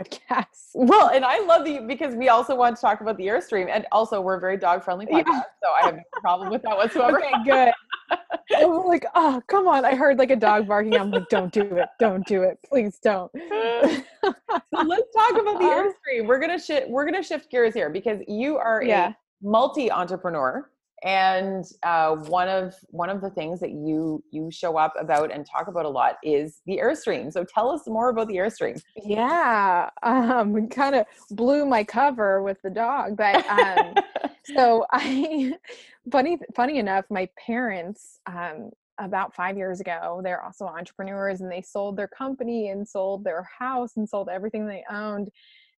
podcast. Well, and I love the because we also want to talk about the airstream, and also we're a very dog friendly podcast, yeah. so I have no problem with that whatsoever. Okay, good. I'm like, oh, come on! I heard like a dog barking. I'm like, don't do it, don't do it, please don't. so let's talk about the uh, airstream. We're gonna shift. We're gonna shift gears here because you are yeah. a multi entrepreneur and uh, one of one of the things that you you show up about and talk about a lot is the airstream. So tell us more about the airstream. Yeah um kind of blew my cover with the dog but um so i funny funny enough my parents um about five years ago they're also entrepreneurs and they sold their company and sold their house and sold everything they owned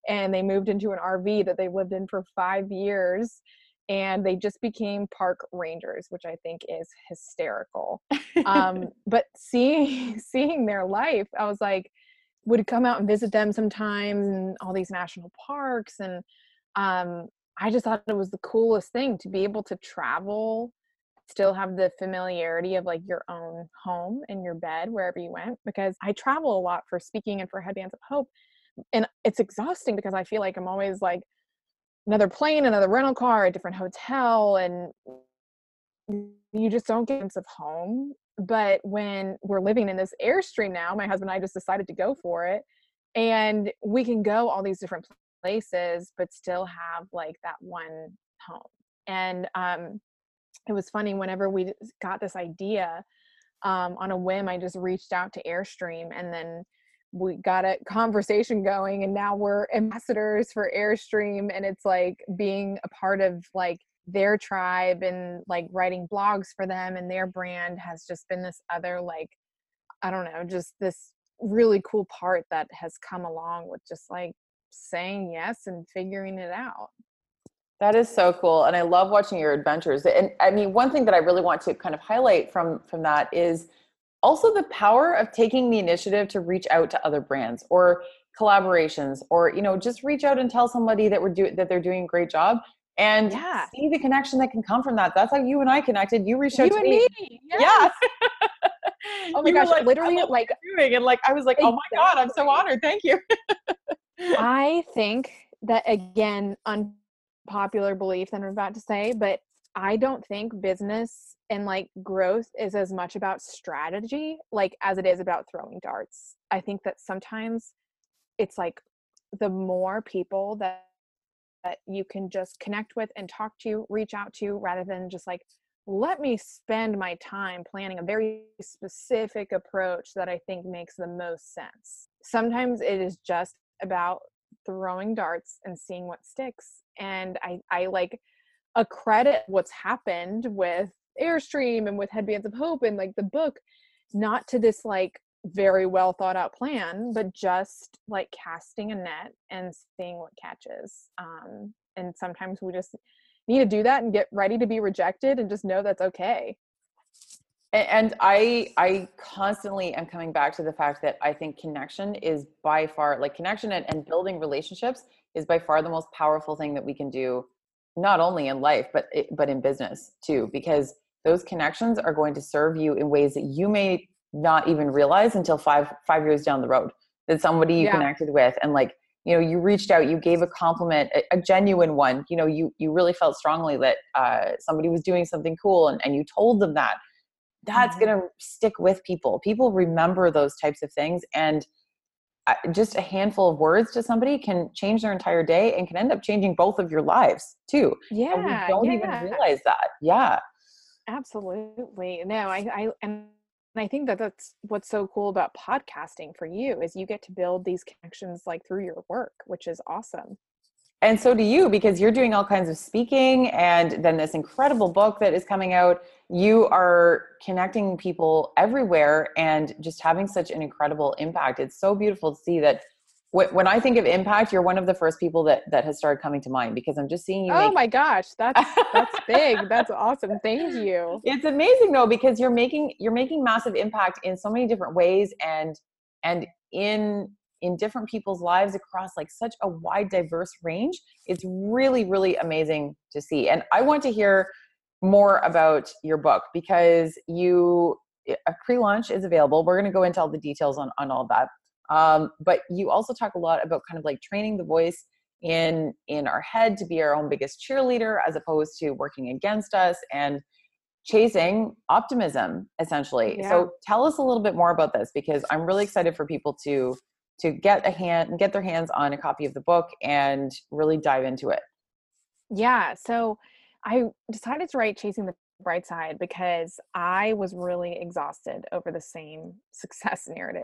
and they moved into an rv that they lived in for five years and they just became park rangers which i think is hysterical. Um, but seeing seeing their life i was like would come out and visit them sometimes in all these national parks and um, i just thought it was the coolest thing to be able to travel still have the familiarity of like your own home and your bed wherever you went because i travel a lot for speaking and for headbands of hope and it's exhausting because i feel like i'm always like another plane, another rental car, a different hotel, and you just don't get a sense of home. But when we're living in this Airstream now, my husband and I just decided to go for it. And we can go all these different places, but still have like that one home. And um, it was funny whenever we got this idea um, on a whim, I just reached out to Airstream and then we got a conversation going and now we're ambassadors for airstream and it's like being a part of like their tribe and like writing blogs for them and their brand has just been this other like i don't know just this really cool part that has come along with just like saying yes and figuring it out. That is so cool and i love watching your adventures and i mean one thing that i really want to kind of highlight from from that is also the power of taking the initiative to reach out to other brands or collaborations or you know just reach out and tell somebody that we're doing that they're doing a great job and yeah. see the connection that can come from that that's how you and i connected you reached out you to and me, me. Yes. yeah oh my you gosh like, literally like doing and like i was like exactly. oh my god i'm so honored thank you i think that again unpopular belief that i'm about to say but i don't think business and like growth is as much about strategy like as it is about throwing darts. I think that sometimes it's like the more people that that you can just connect with and talk to reach out to rather than just like let me spend my time planning a very specific approach that i think makes the most sense. Sometimes it is just about throwing darts and seeing what sticks and i i like accredit what's happened with airstream and with headbands of hope and like the book not to this like very well thought out plan, but just like casting a net and seeing what catches. Um, and sometimes we just need to do that and get ready to be rejected and just know that's okay. And I I constantly am coming back to the fact that I think connection is by far like connection and, and building relationships is by far the most powerful thing that we can do, not only in life but but in business too, because those connections are going to serve you in ways that you may not even realize until five five years down the road that somebody you yeah. connected with and like you know you reached out you gave a compliment a, a genuine one you know you you really felt strongly that uh, somebody was doing something cool and, and you told them that that's mm-hmm. going to stick with people people remember those types of things and just a handful of words to somebody can change their entire day and can end up changing both of your lives too yeah and we don't yeah. even realize that yeah absolutely no i i and and i think that that's what's so cool about podcasting for you is you get to build these connections like through your work which is awesome and so do you because you're doing all kinds of speaking and then this incredible book that is coming out you are connecting people everywhere and just having such an incredible impact it's so beautiful to see that when I think of impact, you're one of the first people that that has started coming to mind because I'm just seeing you. Oh make- my gosh, that's that's big. That's awesome. Thank you. It's amazing though because you're making you're making massive impact in so many different ways and and in in different people's lives across like such a wide diverse range. It's really really amazing to see. And I want to hear more about your book because you a pre-launch is available. We're going to go into all the details on on all that um, but you also talk a lot about kind of like training the voice in in our head to be our own biggest cheerleader as opposed to working against us and chasing optimism essentially yeah. so tell us a little bit more about this because i'm really excited for people to to get a hand get their hands on a copy of the book and really dive into it. Yeah so i decided to write chasing the bright side because I was really exhausted over the same success narrative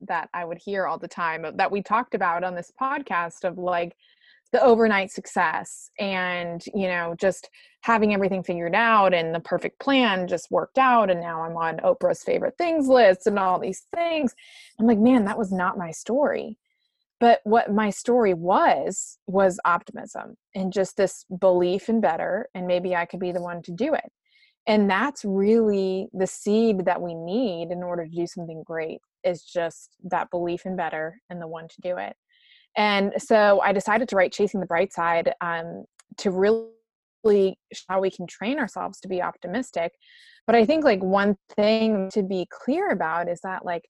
that I would hear all the time that we talked about on this podcast of like the overnight success and you know just having everything figured out and the perfect plan just worked out and now I'm on Oprah's favorite things list and all these things. I'm like, man, that was not my story. But what my story was was optimism and just this belief in better and maybe I could be the one to do it and that's really the seed that we need in order to do something great is just that belief in better and the one to do it and so i decided to write chasing the bright side um, to really how we can train ourselves to be optimistic but i think like one thing to be clear about is that like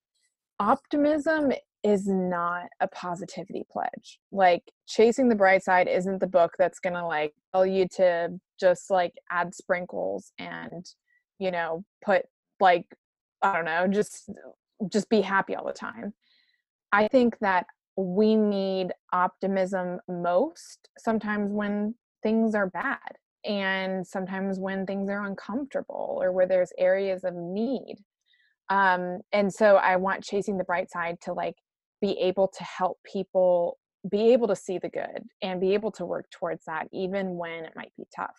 optimism is not a positivity pledge. Like chasing the bright side isn't the book that's going to like tell you to just like add sprinkles and you know put like I don't know, just just be happy all the time. I think that we need optimism most sometimes when things are bad and sometimes when things are uncomfortable or where there's areas of need. Um and so i want chasing the bright side to like be able to help people be able to see the good and be able to work towards that even when it might be tough.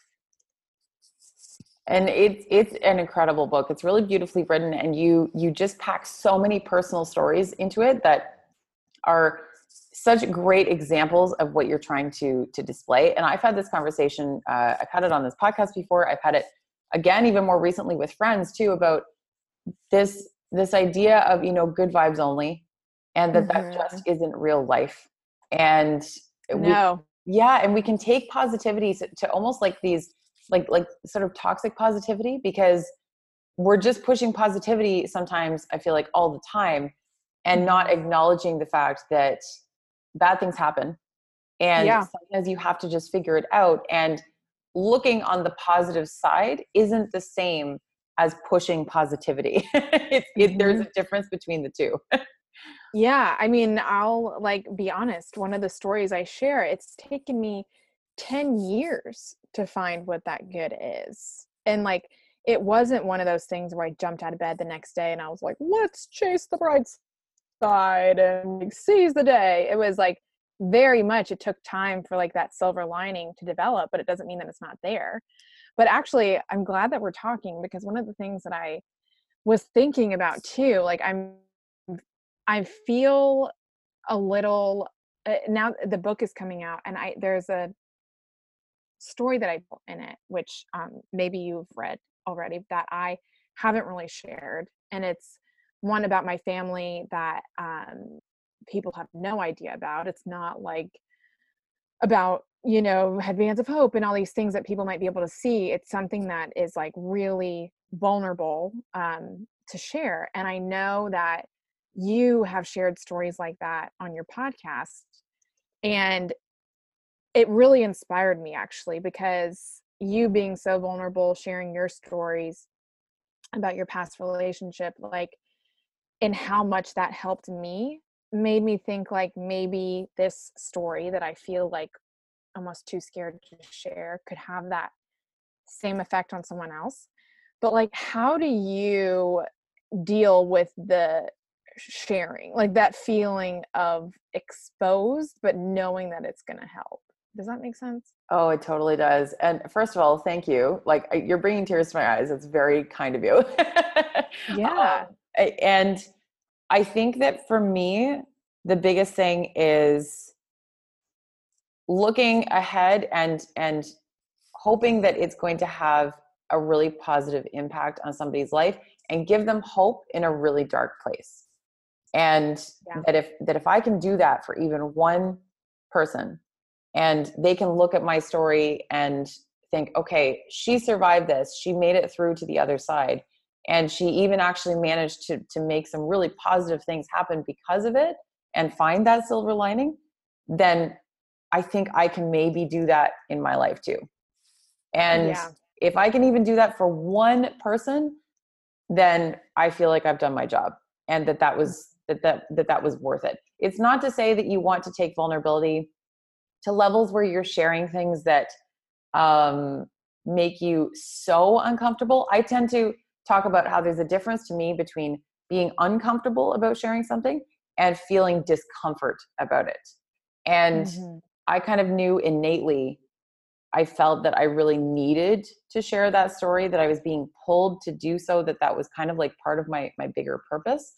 And it's it's an incredible book. It's really beautifully written and you you just pack so many personal stories into it that are such great examples of what you're trying to to display and i've had this conversation uh, i've had it on this podcast before i've had it again even more recently with friends too about this this idea of you know good vibes only and that mm-hmm. that just isn't real life. And no. We, yeah, and we can take positivity to, to almost like these like like sort of toxic positivity because we're just pushing positivity sometimes I feel like all the time and not mm-hmm. acknowledging the fact that bad things happen and yeah. sometimes you have to just figure it out and looking on the positive side isn't the same as pushing positivity it, it, there's mm-hmm. a difference between the two yeah i mean i'll like be honest one of the stories i share it's taken me 10 years to find what that good is and like it wasn't one of those things where i jumped out of bed the next day and i was like let's chase the bright and like, seize the day. It was like very much it took time for like that silver lining to develop but it doesn't mean that it's not there. But actually i'm glad that we're talking because one of the things that i was thinking about too like i'm i feel a little uh, now the book is coming out and i there's a story that i put in it which um, maybe you've read already that i haven't really shared and it's one about my family that um, people have no idea about. It's not like about, you know, Headbands of Hope and all these things that people might be able to see. It's something that is like really vulnerable um, to share. And I know that you have shared stories like that on your podcast. And it really inspired me actually because you being so vulnerable, sharing your stories about your past relationship, like, and how much that helped me made me think like maybe this story that I feel like almost too scared to share could have that same effect on someone else. But like how do you deal with the sharing? Like that feeling of exposed but knowing that it's going to help. Does that make sense? Oh, it totally does. And first of all, thank you. Like you're bringing tears to my eyes. It's very kind of you. yeah. Um, and I think that for me, the biggest thing is looking ahead and and hoping that it's going to have a really positive impact on somebody's life and give them hope in a really dark place. And yeah. that if that if i can do that for even one person and they can look at my story and think okay she survived this. She made it through to the other side and she even actually managed to to make some really positive things happen because of it and find that silver lining then i think i can maybe do that in my life too. And yeah. if i can even do that for one person then i feel like i've done my job and that that was that that that, that was worth it. It's not to say that you want to take vulnerability to levels where you're sharing things that um, make you so uncomfortable. I tend to talk about how there's a difference to me between being uncomfortable about sharing something and feeling discomfort about it. And mm-hmm. I kind of knew innately, I felt that I really needed to share that story, that I was being pulled to do so, that that was kind of like part of my, my bigger purpose.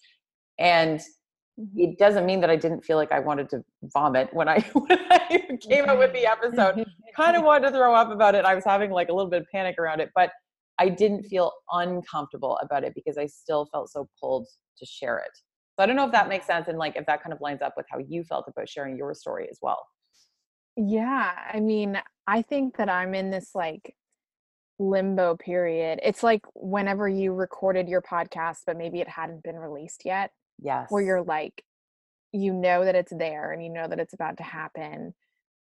And mm-hmm. it doesn't mean that I didn't feel like I wanted to vomit when I, when I came out with the episode. kind of wanted to throw up about it. I was having like a little bit of panic around it, but I didn't feel uncomfortable about it because I still felt so pulled to share it. So I don't know if that makes sense and like if that kind of lines up with how you felt about sharing your story as well. Yeah, I mean, I think that I'm in this like limbo period. It's like whenever you recorded your podcast, but maybe it hadn't been released yet. Yes. Where you're like, you know that it's there and you know that it's about to happen.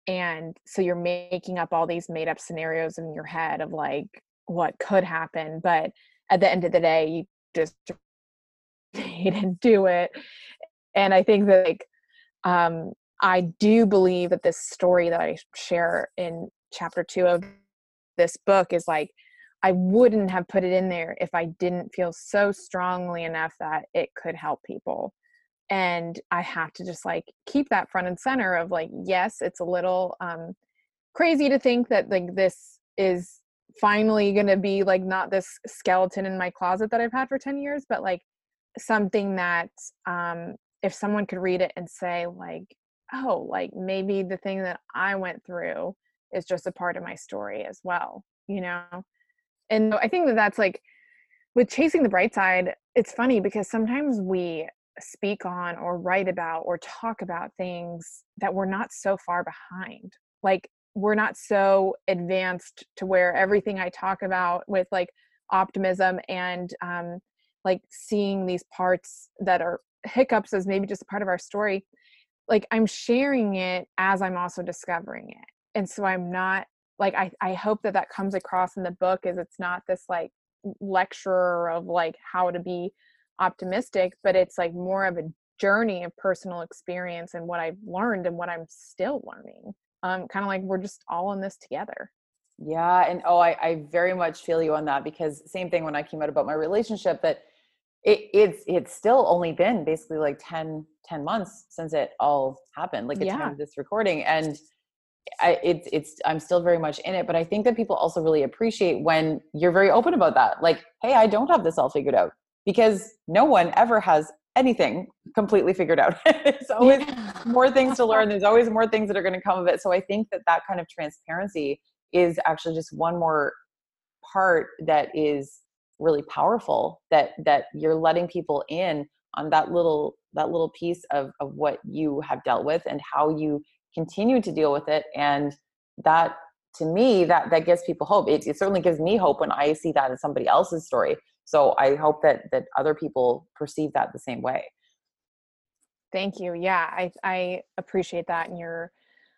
And so you're making up all these made up scenarios in your head of like what could happen. But at the end of the day, you just and do it and i think that like um i do believe that this story that i share in chapter two of this book is like i wouldn't have put it in there if i didn't feel so strongly enough that it could help people and i have to just like keep that front and center of like yes it's a little um crazy to think that like this is finally going to be like not this skeleton in my closet that I've had for 10 years but like something that um, if someone could read it and say like oh like maybe the thing that i went through is just a part of my story as well you know and i think that that's like with chasing the bright side it's funny because sometimes we speak on or write about or talk about things that we're not so far behind. Like we're not so advanced to where everything I talk about with like optimism and um, like seeing these parts that are hiccups as maybe just a part of our story like i'm sharing it as i'm also discovering it. And so i'm not like i i hope that that comes across in the book is it's not this like lecturer of like how to be optimistic but it's like more of a journey of personal experience and what i've learned and what i'm still learning um kind of like we're just all in this together yeah and oh I, I very much feel you on that because same thing when i came out about my relationship that it, it's it's still only been basically like 10 10 months since it all happened like the yeah. time of this recording and I, it's it's i'm still very much in it but i think that people also really appreciate when you're very open about that like hey i don't have this all figured out because no one ever has anything completely figured out. There's always yeah. more things to learn. There's always more things that are going to come of it. So i think that that kind of transparency is actually just one more part that is really powerful that that you're letting people in on that little that little piece of of what you have dealt with and how you continue to deal with it. And that to me that that gives people hope. It, it certainly gives me hope when i see that in somebody else's story so i hope that that other people perceive that the same way thank you yeah i i appreciate that and you're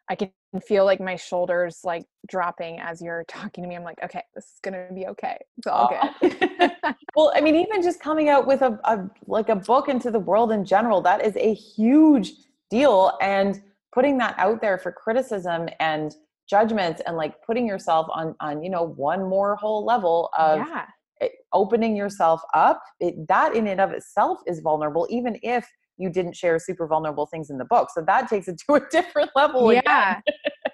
I can feel like my shoulders like dropping as you're talking to me. I'm like, okay, this is gonna be okay. It's all good. well, I mean, even just coming out with a, a like a book into the world in general, that is a huge deal. And putting that out there for criticism and judgments and like putting yourself on on you know one more whole level of yeah. Eh, opening yourself up it, that in and of itself is vulnerable even if you didn't share super vulnerable things in the book. So that takes it to a different level. Yeah,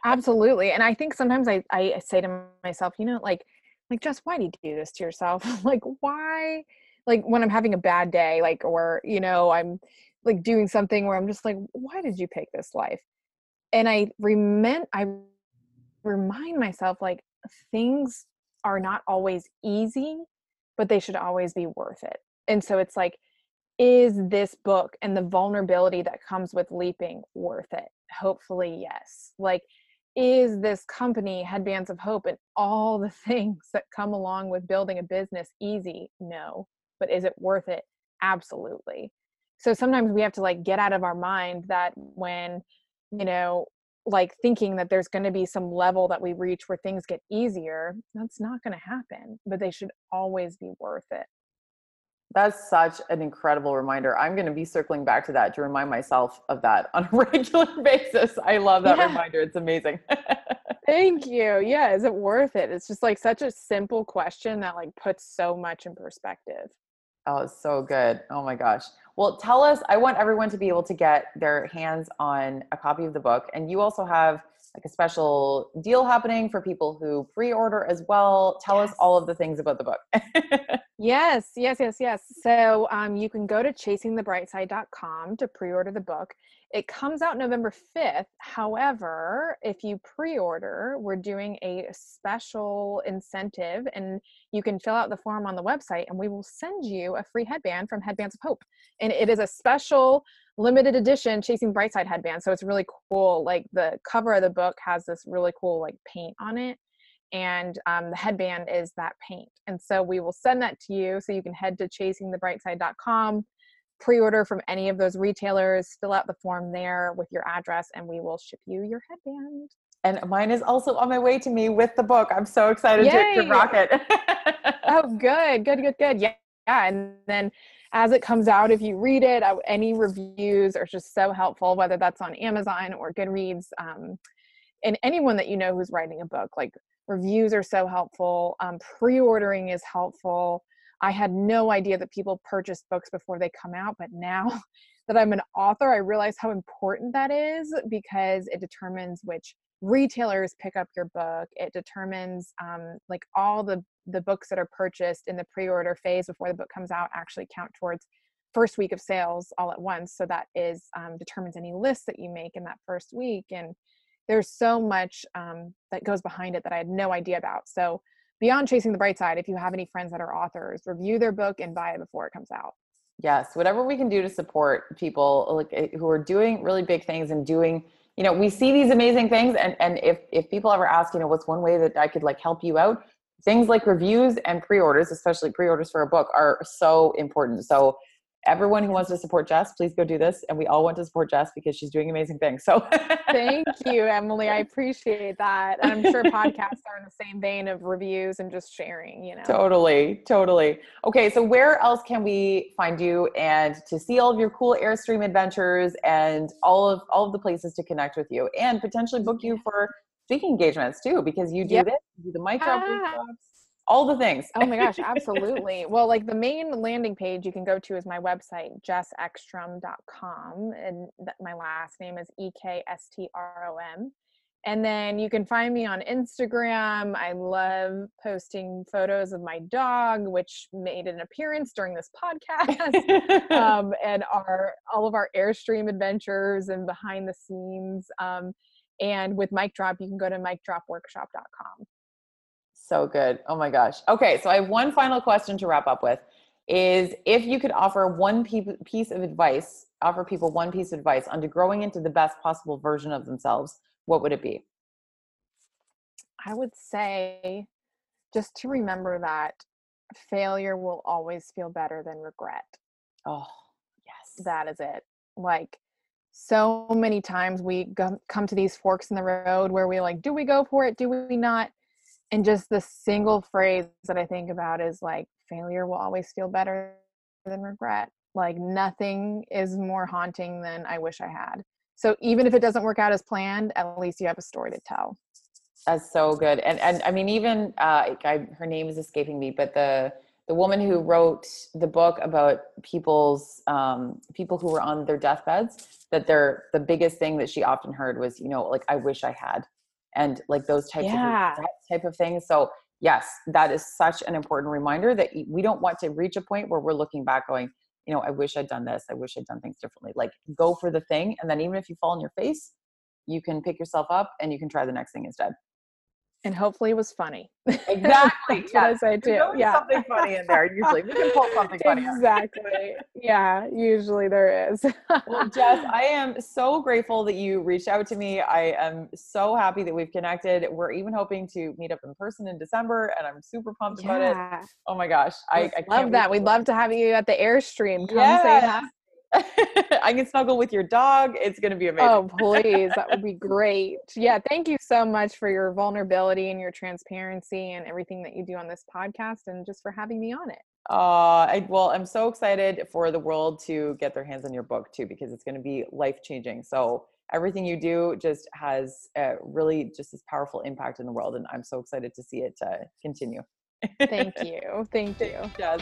absolutely. And I think sometimes I, I say to myself, you know, like, like just why do you do this to yourself? like, why? Like when I'm having a bad day, like, or, you know, I'm like doing something where I'm just like, why did you pick this life? And I remind, I remind myself like things are not always easy, but they should always be worth it. And so it's like, is this book and the vulnerability that comes with leaping worth it? Hopefully, yes. Like, is this company, Headbands of Hope, and all the things that come along with building a business easy? No. But is it worth it? Absolutely. So sometimes we have to like get out of our mind that when, you know, like thinking that there's going to be some level that we reach where things get easier, that's not going to happen, but they should always be worth it. That's such an incredible reminder. I'm going to be circling back to that to remind myself of that on a regular basis. I love that yeah. reminder. It's amazing. Thank you. Yeah, is it worth it? It's just like such a simple question that like puts so much in perspective. Oh, it's so good. Oh my gosh. Well, tell us, I want everyone to be able to get their hands on a copy of the book and you also have like a special deal happening for people who pre-order as well. Tell yes. us all of the things about the book. yes, yes, yes, yes. So um, you can go to chasingthebrightside.com to pre-order the book. It comes out November 5th. However, if you pre-order, we're doing a special incentive and you can fill out the form on the website and we will send you a free headband from Headbands of Hope. And it is a special limited edition chasing brightside headband so it's really cool like the cover of the book has this really cool like paint on it and um, the headband is that paint and so we will send that to you so you can head to chasingthebrightside.com pre-order from any of those retailers fill out the form there with your address and we will ship you your headband. And mine is also on my way to me with the book. I'm so excited to, to rock it. Oh good good good good. Yeah yeah and then as it comes out if you read it any reviews are just so helpful whether that's on amazon or goodreads um, and anyone that you know who's writing a book like reviews are so helpful um, pre-ordering is helpful. I had no idea that people purchase books before they come out but now that i'm an author i realize how important that is because it determines which retailers pick up your book it determines um, like all the the books that are purchased in the pre-order phase before the book comes out actually count towards first week of sales all at once so that is um, determines any lists that you make in that first week and there's so much um, that goes behind it that i had no idea about so beyond chasing the bright side if you have any friends that are authors review their book and buy it before it comes out. Yes, whatever we can do to support people like eh, who are doing really big things and doing, you know, we see these amazing things and and if if people ever ask, you know, what's one way that I could like help you out, things like reviews and pre-orders, especially pre-orders for a book are so important. So everyone who wants to support Jess, please go do this. And we all want to support Jess because she's doing amazing things. So thank you, Emily. I appreciate that. And I'm sure podcasts are in the same vein of reviews and just sharing, you know. Totally, totally. Okay, so where else can we find you and to see all of your cool Airstream adventures and all of all of the places to connect with you and potentially book you for speaking engagements too, because you do yep. this, you do the mic drop ah all the things. oh my gosh, absolutely. well, like the main landing page you can go to is my website, jessekstrom.com. And th- my last name is E K S T R O M. And then you can find me on Instagram. I love posting photos of my dog, which made an appearance during this podcast, um, and our all of our Airstream adventures and behind the scenes. Um, and with Mic Drop, you can go to micdropworkshop.com. So good. Oh my gosh. Okay, so I have one final question to wrap up with is if you could offer one piece of advice, offer people one piece of advice onto growing into the best possible version of themselves, what would it be? I would say just to remember that failure will always feel better than regret. Oh, yes. That is it. Like so many times we go, come to these forks in the road where we like, do we go for it? Do we not? And just the single phrase that I think about is like failure will always feel better than regret. Like nothing is more haunting than I wish I had. So even if it doesn't work out as planned, at least you have a story to tell. That's so good. And and I mean even uh I, her name is escaping me, but the the woman who wrote the book about people's um, people who were on their deathbeds that they're the biggest thing that she often heard was you know like i wish i had and like those types yeah. of type of things. So yes, that is such an important reminder that we don't want to reach a point where we're looking back going, you know, I wish I'd done this. I wish I'd done things differently. Like go for the thing. And then even if you fall on your face, you can pick yourself up and you can try the next thing instead and hopefully it was funny. Exactly. That's yes. what I say too. yeah. something funny in there. Usually we can pull something funny. Exactly. yeah. Usually there is. well, Jess, I am so grateful that you reached out to me. I am so happy that we've connected. We're even hoping to meet up in person in December, and I'm super pumped yeah. about it. Oh my gosh, I, I love that. We'd love to have you at the Airstream. Come yes. say hi. I can snuggle with your dog. It's going to be amazing. Oh, please. That would be great. Yeah. Thank you so much for your vulnerability and your transparency and everything that you do on this podcast and just for having me on it. Uh, I, well, I'm so excited for the world to get their hands on your book too, because it's going to be life changing. So everything you do just has a really just this powerful impact in the world. And I'm so excited to see it uh, continue. Thank you. Thank you. Yes.